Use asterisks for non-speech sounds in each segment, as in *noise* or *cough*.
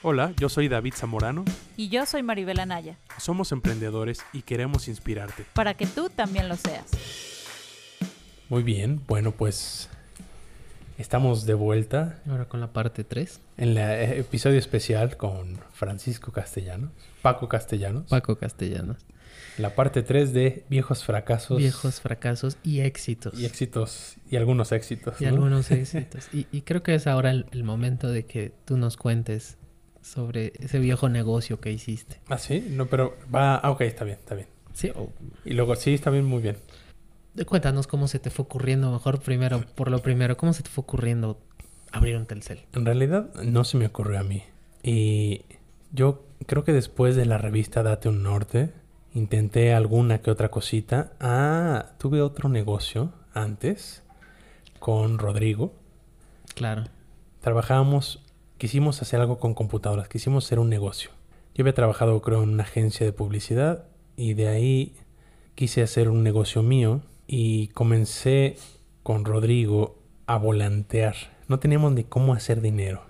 Hola, yo soy David Zamorano. Y yo soy Maribel Anaya. Somos emprendedores y queremos inspirarte. Para que tú también lo seas. Muy bien, bueno pues estamos de vuelta. Ahora con la parte 3. En el episodio especial con Francisco Castellanos, Paco Castellanos. Paco Castellanos. La parte 3 de viejos fracasos. Viejos fracasos y éxitos. Y éxitos, y algunos éxitos. Y algunos *laughs* éxitos. Y, creo que es ahora el, momento de que tú nos cuentes sobre ese viejo negocio que hiciste. Ah, sí, no, pero va, ah, ok, está bien, está bien. Sí. Y luego, sí, está bien, muy bien. Cuéntanos cómo se te fue ocurriendo, mejor primero, por lo primero, cómo se te fue ocurriendo abrir un Telcel. En realidad no se me ocurrió a mí. Y yo creo que después de la revista Date un Norte, intenté alguna que otra cosita. Ah, tuve otro negocio antes con Rodrigo. Claro. Trabajábamos quisimos hacer algo con computadoras, quisimos hacer un negocio. Yo había trabajado creo en una agencia de publicidad y de ahí quise hacer un negocio mío y comencé con Rodrigo a volantear. No teníamos ni cómo hacer dinero.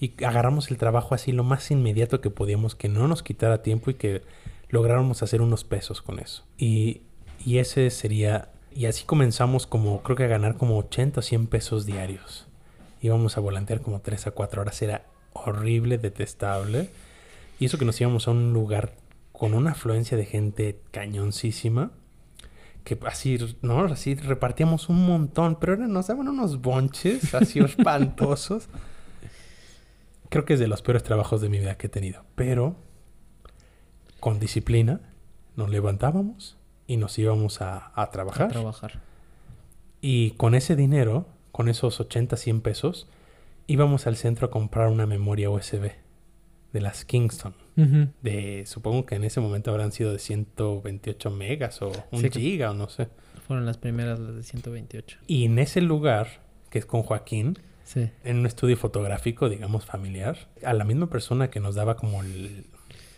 Y agarramos el trabajo así lo más inmediato que podíamos, que no nos quitara tiempo y que lográramos hacer unos pesos con eso. Y, y ese sería... Y así comenzamos como, creo que a ganar como 80 o 100 pesos diarios íbamos a volantear como 3 a 4 horas. Era horrible, detestable. Y eso que nos íbamos a un lugar con una afluencia de gente cañoncísima. Que así, ¿no? Así repartíamos un montón. Pero nos daban unos bonches así *laughs* espantosos. Creo que es de los peores trabajos de mi vida que he tenido. Pero con disciplina nos levantábamos y nos íbamos a, a trabajar. A trabajar. Y con ese dinero con esos 80, 100 pesos, íbamos al centro a comprar una memoria USB de las Kingston. De, supongo que en ese momento habrán sido de 128 megas o un giga o no sé. Fueron las primeras las de 128. Y en ese lugar, que es con Joaquín, en un estudio fotográfico, digamos, familiar, a la misma persona que nos daba como el,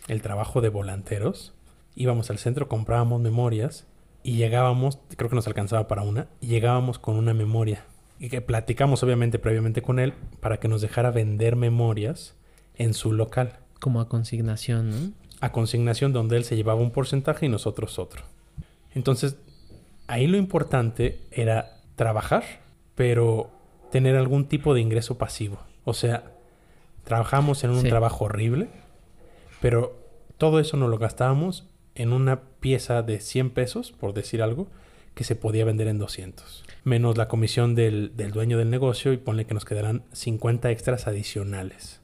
el trabajo de volanteros, íbamos al centro, comprábamos memorias y llegábamos, creo que nos alcanzaba para una, y llegábamos con una memoria y que platicamos obviamente previamente con él para que nos dejara vender memorias en su local. Como a consignación, ¿no? A consignación donde él se llevaba un porcentaje y nosotros otro. Entonces, ahí lo importante era trabajar, pero tener algún tipo de ingreso pasivo. O sea, trabajamos en un trabajo horrible, pero todo eso nos lo gastábamos en una pieza de 100 pesos, por decir algo, que se podía vender en 200 menos la comisión del, dueño del negocio y ponle que nos quedarán 50 extras adicionales.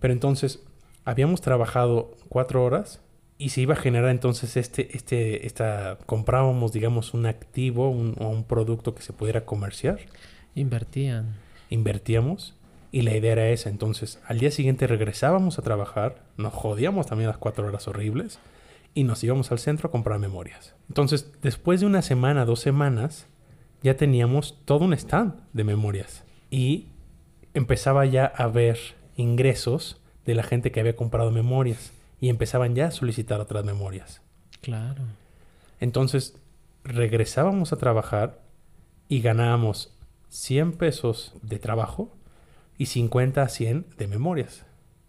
Pero entonces, habíamos trabajado cuatro horas y se iba a generar entonces este, este, esta, comprábamos, digamos, un activo o un producto que se pudiera comerciar. Invertían. Invertíamos y la idea era esa. Entonces, al día siguiente regresábamos a trabajar, nos jodíamos también las cuatro horas horribles y nos íbamos al centro a comprar memorias. Entonces, después de una semana, dos semanas, ya teníamos todo un stand de memorias y empezaba ya a ver ingresos de la gente que había comprado memorias y empezaban ya a solicitar otras memorias. Claro. Entonces regresábamos a trabajar y ganábamos 100 pesos de trabajo y 50 a 100 de memorias.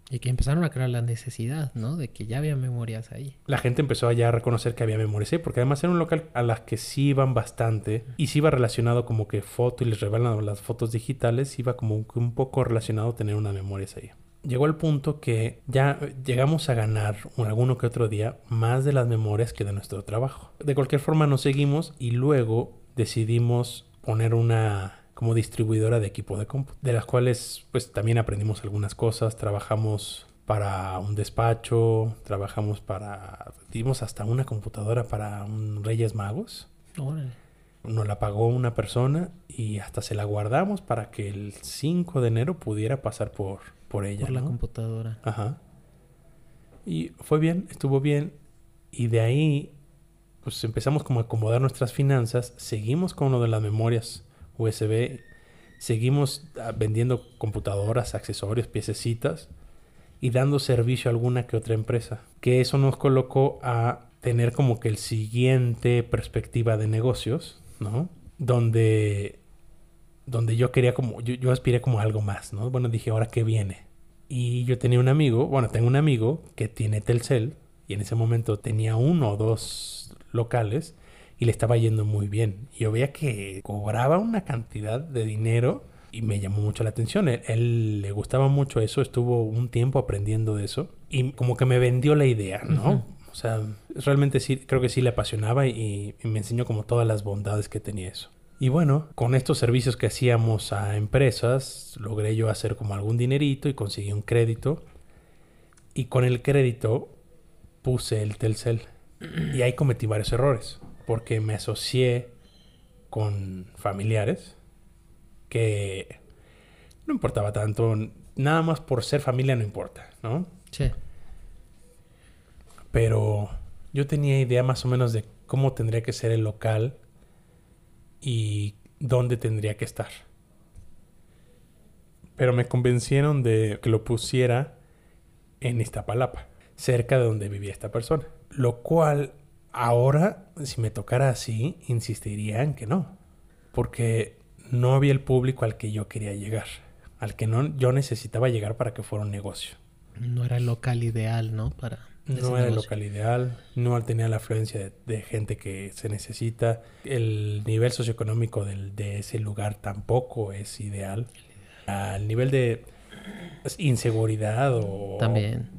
Y que empezaron a crear la necesidad, ¿no? De que ya había memorias ahí. La gente empezó ya a reconocer que había memorias ahí, porque además era un local a las que sí iban bastante y sí iba relacionado como que foto y les revelan las fotos digitales, iba como un poco relacionado tener unas memorias ahí. Llegó el punto que ya llegamos a ganar alguno que otro día más de las memorias que de nuestro trabajo. De cualquier forma nos seguimos y luego decidimos poner una como distribuidora de equipo de cómputo, de las cuales pues también aprendimos algunas cosas, trabajamos para un despacho, trabajamos para, dimos hasta una computadora para un Reyes Magos. Órale. Nos la pagó una persona y hasta se la guardamos para que el 5 de enero pudiera pasar por, por ella. Por la computadora. Ajá. Y fue bien, estuvo bien. Y de ahí, pues empezamos como a acomodar nuestras finanzas. Seguimos con lo de las memorias USB. Seguimos ah, vendiendo computadoras, accesorios, piececitas y dando servicio a alguna que otra empresa. Que eso nos colocó a tener como que el siguiente perspectiva de negocios, ¿no? Donde, donde yo quería como, yo, yo aspiré como algo más, ¿no? Bueno, dije, ¿ahora qué viene? Y yo tenía un amigo, bueno, tengo un amigo que tiene Telcel y en ese momento tenía uno o dos locales y le estaba yendo muy bien. Yo veía que cobraba una cantidad de dinero y me llamó mucho la atención. Él, él le gustaba mucho eso, estuvo un tiempo aprendiendo de eso y como que me vendió la idea, ¿no? Ujú. O sea, realmente sí, creo que sí le apasionaba y, y me enseñó como todas las bondades que tenía eso. Y bueno, con estos servicios que hacíamos a empresas, logré yo hacer como algún dinerito y conseguí un crédito. Y con el crédito puse el Telcel. Y ahí cometí varios errores, porque me asocié con familiares que no importaba tanto, nada más por ser familia no importa, ¿no? Sí. Pero yo tenía idea más o menos de cómo tendría que ser el local y dónde tendría que estar. Pero me convencieron de que lo pusiera en Iztapalapa, cerca de donde vivía esta persona. Lo cual ahora, si me tocara así, insistiría en que no. Porque no había el público al que yo quería llegar. Al que no, yo necesitaba llegar para que fuera un negocio. No era el local ideal, ¿no? Para No era el local ideal, no tenía la afluencia de, de gente que se necesita. El nivel socioeconómico del- de ese lugar tampoco es ideal. El nivel de inseguridad o También.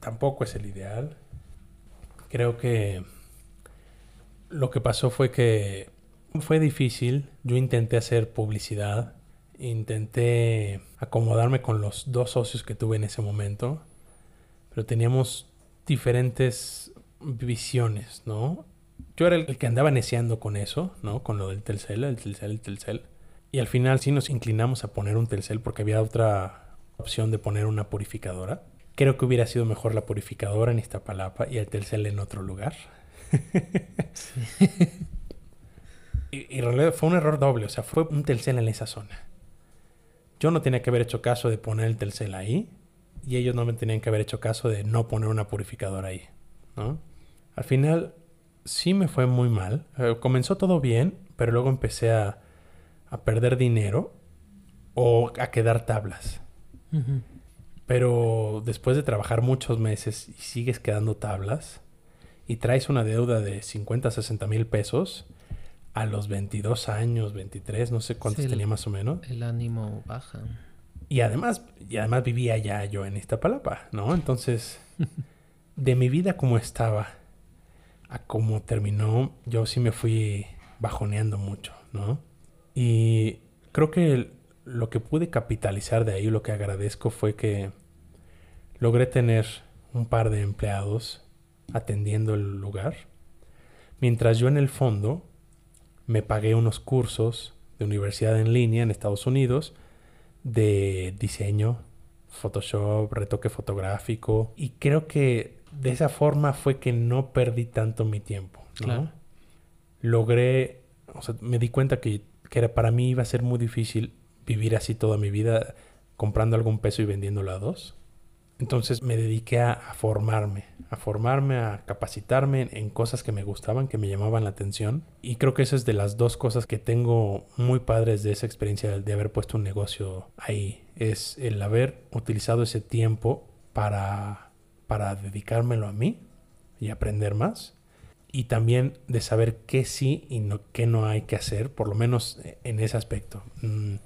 tampoco es el ideal. Creo que lo que pasó fue que fue difícil. Yo intenté hacer publicidad, intenté acomodarme con los dos socios que tuve en ese momento, pero teníamos diferentes visiones, ¿no? Yo era el que andaba neciando con eso, ¿no? Con lo del Telcel, el Telcel, el Telcel. Y al final sí nos inclinamos a poner un Telcel porque había otra opción de poner una purificadora. Creo que hubiera sido mejor la purificadora en Iztapalapa y el Telcel en otro lugar. *laughs* y, y en realidad fue un error doble, o sea, fue un Telcel en esa zona. Yo no tenía que haber hecho caso de poner el Telcel ahí y ellos no me tenían que haber hecho caso de no poner una purificadora ahí, ¿no? Al final sí me fue muy mal. Eh, comenzó todo bien, pero luego empecé a, a perder dinero o a quedar tablas. Pero después de trabajar muchos meses y sigues quedando tablas y traes una deuda de 50, 60 mil pesos a los 22 años, 23, no sé cuántos Sí, tenía más o menos. El ánimo baja. Y además, y además vivía ya yo en Iztapalapa, ¿no? Entonces, *laughs* de mi vida como estaba a cómo terminó, yo sí me fui bajoneando mucho, ¿no? Y creo que lo que pude capitalizar de ahí, lo que agradezco fue que logré tener un par de empleados atendiendo el lugar, mientras yo en el fondo me pagué unos cursos de universidad en línea en Estados Unidos de diseño, Photoshop, retoque fotográfico. Y creo que de esa forma fue que no perdí tanto mi tiempo. ¿no? Claro. Logré, o sea, me di cuenta que, que era, para mí iba a ser muy difícil vivir así toda mi vida comprando algún peso y vendiéndolo a dos. Entonces me dediqué a, formarme, a formarme, a capacitarme en, cosas que me gustaban, que me llamaban la atención. Y creo que esa es de las dos cosas que tengo muy padres de esa experiencia de haber puesto un negocio ahí. Es el haber utilizado ese tiempo para, para dedicármelo a mí y aprender más. Y también de saber qué sí y no, qué no hay que hacer, por lo menos en ese aspecto. Mm,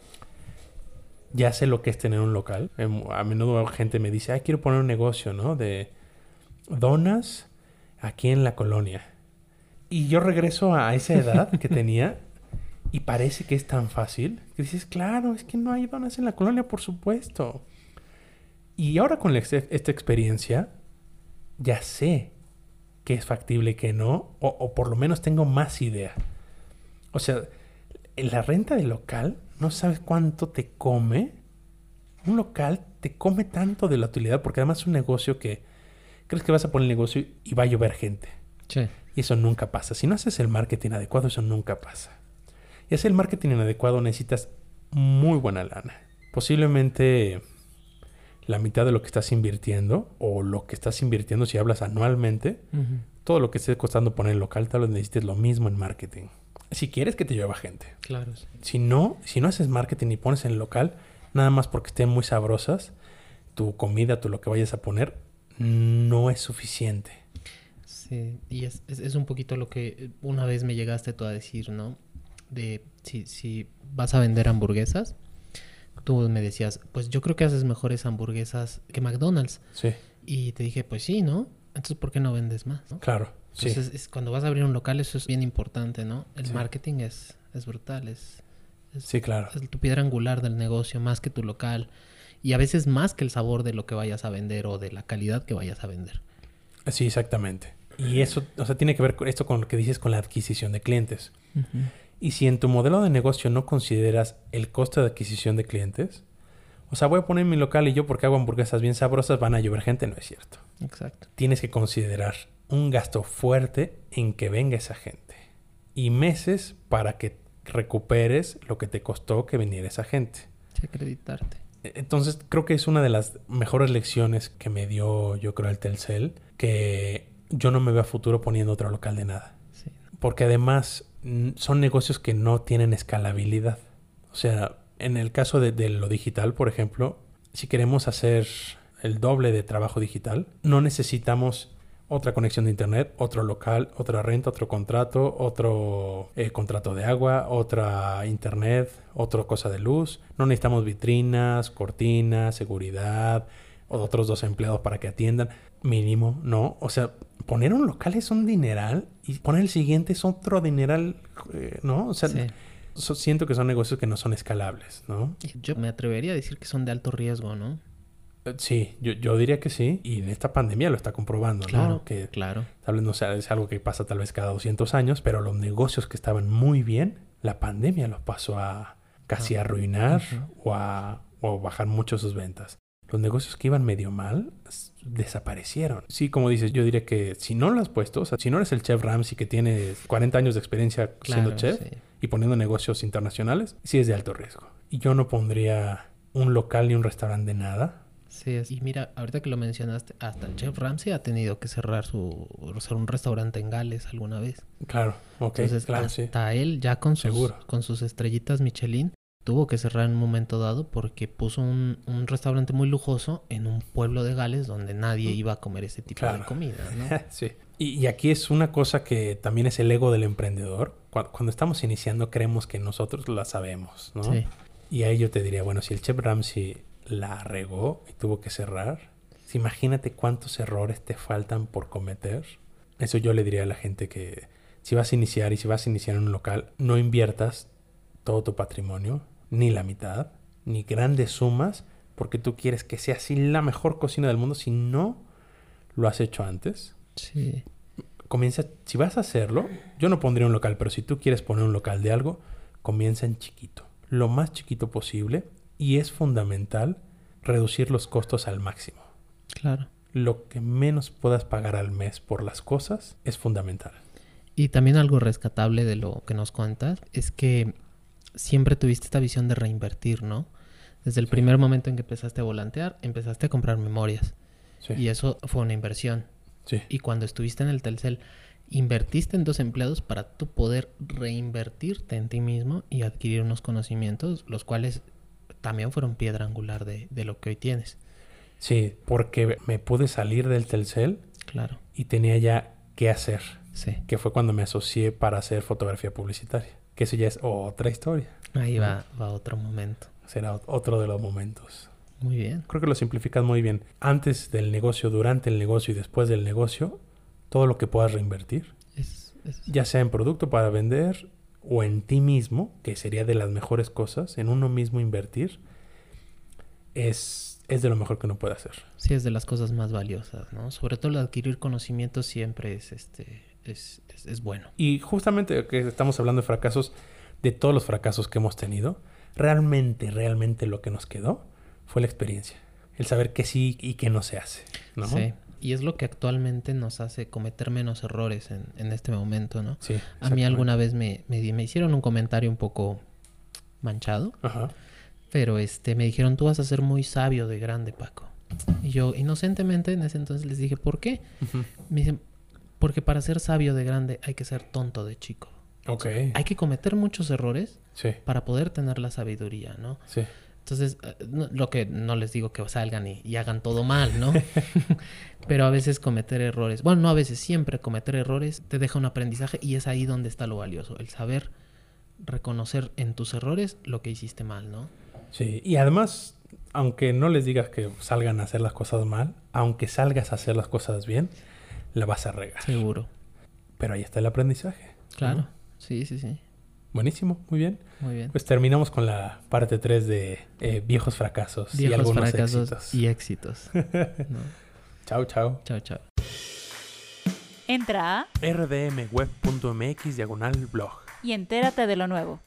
ya sé lo que es tener un local. Em, A menudo gente me dice, ay, quiero poner un negocio, ¿no? De donas aquí en la colonia. Y yo regreso a esa edad que *laughs* tenía y parece que es tan fácil que dices, claro, es que no hay donas en la colonia, por supuesto. Y ahora con ex- esta experiencia, ya sé que es factible que no, o, o por lo menos tengo más idea. O sea, la renta del local, no sabes cuánto te come. Un local te come tanto de la utilidad, porque además es un negocio que crees que vas a poner el negocio y va a llover gente. Sí. Y eso nunca pasa. Si no haces el marketing adecuado, eso nunca pasa. Y hacer el marketing adecuado necesitas muy buena lana. Posiblemente la mitad de lo que estás invirtiendo, o lo que estás invirtiendo si hablas anualmente, todo lo que esté costando poner el local, tal vez necesites lo mismo en marketing. Si quieres que te llueva gente. Claro. sí. Si no, si no haces marketing y pones en el local, nada más porque estén muy sabrosas, tu comida, tú lo que vayas a poner, no es suficiente. Sí, y es, es, es un poquito lo que una vez me llegaste tú a decir, ¿no? De si, si vas a vender hamburguesas, tú me decías, pues yo creo que haces mejores hamburguesas que McDonald's. Sí, Y te dije, pues sí, ¿no? Entonces, ¿por qué no vendes más? ¿no? claro. Sí, Entonces, es- cuando vas a abrir un local, eso es bien importante, ¿no? El Sí. marketing es, es brutal, es, es, sí, claro. es tu piedra angular del negocio, más que tu local. Y a veces más que el sabor de lo que vayas a vender o de la calidad que vayas a vender. Sí, exactamente. Y eso, o sea, tiene que ver con esto con lo que dices con la adquisición de clientes. Y si en tu modelo de negocio no consideras el costo de adquisición de clientes, o sea, voy a poner mi local y yo porque hago hamburguesas bien sabrosas van a llover gente, no es cierto. Exacto. Tienes que considerar un gasto fuerte en que venga esa gente y meses para que recuperes lo que te costó que viniera esa gente. Sí, acreditarte. E- Entonces creo que es una de las mejores lecciones que me dio yo creo el Telcel, que yo no me veo a futuro poniendo otro local de nada. Sí. Porque además son negocios que no tienen escalabilidad. O sea, en el caso de, lo digital, por ejemplo, si queremos hacer el doble de trabajo digital, no necesitamos otra conexión de internet, otro local, otra renta, otro contrato, otro eh, contrato de agua, otra internet, otra cosa de luz. No necesitamos vitrinas, cortinas, seguridad, otros dos empleados para que atiendan. Mínimo, no. O sea, poner un local es un dineral y poner el siguiente es otro dineral, eh, ¿no? O sea. So- siento que son negocios que no son escalables, ¿no? Yo me atrevería a decir que son de alto riesgo, ¿no? Eh, Sí, yo, yo diría que sí. Y en esta pandemia lo está comprobando, Claro, ¿no? Que claro. tal vez no sea, es algo que pasa tal vez cada 200 años, pero los negocios que estaban muy bien, la pandemia los pasó a casi a arruinar o a o bajar mucho sus ventas. Los negocios que iban medio mal desaparecieron. Sí, como dices, yo diría que si no lo has puesto, o sea, si no eres el chef Ramsey que tiene 40 años de experiencia siendo chef sí. y poniendo negocios internacionales, sí es de alto riesgo. Y yo no pondría un local ni un restaurante de nada. Sí, es- y mira, ahorita que lo mencionaste, hasta el chef Ramsey ha tenido que cerrar su hacer un restaurante en Gales alguna vez. Claro, ok, Entonces, claro, sí. hasta él ya con sus, Seguro. con sus estrellitas Michelin tuvo que cerrar en un momento dado porque puso un, un restaurante muy lujoso en un pueblo de Gales donde nadie iba a comer ese tipo Claro. de comida, ¿no? *laughs* sí. Y, y aquí es una cosa que también es el ego del emprendedor. Cuando, cuando estamos iniciando creemos que nosotros la sabemos, ¿no? Sí. Y ahí yo te diría, bueno, si el chef Ramsey la regó y tuvo que cerrar, imagínate cuántos errores te faltan por cometer. Eso yo le diría a la gente que si vas a iniciar y si vas a iniciar en un local, no inviertas todo tu patrimonio, ni la mitad, ni grandes sumas, porque tú quieres que sea así la mejor cocina del mundo si no lo has hecho antes. Sí. Comienza, si vas a hacerlo, yo no pondría un local, pero si tú quieres poner un local de algo, comienza en chiquito, lo más chiquito posible, y es fundamental reducir los costos al máximo. Claro. Lo que menos puedas pagar al mes por las cosas es fundamental. Y también algo rescatable de lo que nos cuentas es que siempre tuviste esta visión de reinvertir, ¿no? Desde el primer momento en que empezaste a volantear, empezaste a comprar memorias. Sí, Y eso fue una inversión. sí, Y cuando estuviste en el Telcel, invertiste en dos empleados para tú poder reinvertirte en ti mismo y adquirir unos conocimientos, los cuales también fueron piedra angular de, de lo que hoy tienes. sí, porque me pude salir del Telcel Claro. y tenía ya qué hacer, Sí. que fue cuando me asocié para hacer fotografía publicitaria, que eso ya es otra historia, Ahí va, va otro momento. será ot- otro de los momentos. Muy bien. Creo que lo simplificas muy bien. Antes del negocio, durante el negocio y después del negocio, todo lo que puedas reinvertir, Es, es- ya sea en producto para vender o en ti mismo, que sería de las mejores cosas, en uno mismo invertir, es, es de lo mejor que uno puede hacer. sí es de las cosas más valiosas, ¿no? Sobre todo el adquirir conocimiento siempre es este es, es, es bueno. Y justamente que estamos hablando de fracasos, de todos los fracasos que hemos tenido, realmente, realmente lo que nos quedó fue la experiencia. El saber que sí y que no se hace. ¿no? Sí. Y es lo que actualmente nos hace cometer menos errores en, en este momento, ¿no? Sí, A mí alguna vez me, me, me hicieron un comentario un poco manchado, Ajá. pero este me dijeron, tú vas a ser muy sabio de grande, Paco. Y yo inocentemente en ese entonces les dije, ¿por qué? Me dicen, porque para ser sabio de grande hay que ser tonto de chico. Ok. Hay que cometer muchos errores Sí, para poder tener la sabiduría, ¿no? sí. Entonces, eh, lo que no les digo que salgan y, y hagan todo mal, ¿no? *laughs* Pero a veces cometer errores, bueno, no a veces, siempre cometer errores te deja un aprendizaje y es ahí donde está lo valioso, el saber reconocer en tus errores lo que hiciste mal, ¿no? Sí, y además, aunque no les digas que salgan a hacer las cosas mal, aunque salgas a hacer las cosas bien, la vas a regar. Seguro. Pero ahí está el aprendizaje. Claro. ¿no? Sí, sí, sí. Buenísimo, muy bien. Muy bien. Pues terminamos con la parte 3 de eh, viejos fracasos y algunos fracasos éxitos. y éxitos. ¿no? *laughs* Chao, chao. Chao, chao. Entra a rdmweb.mx diagonal blog. y entérate de lo nuevo.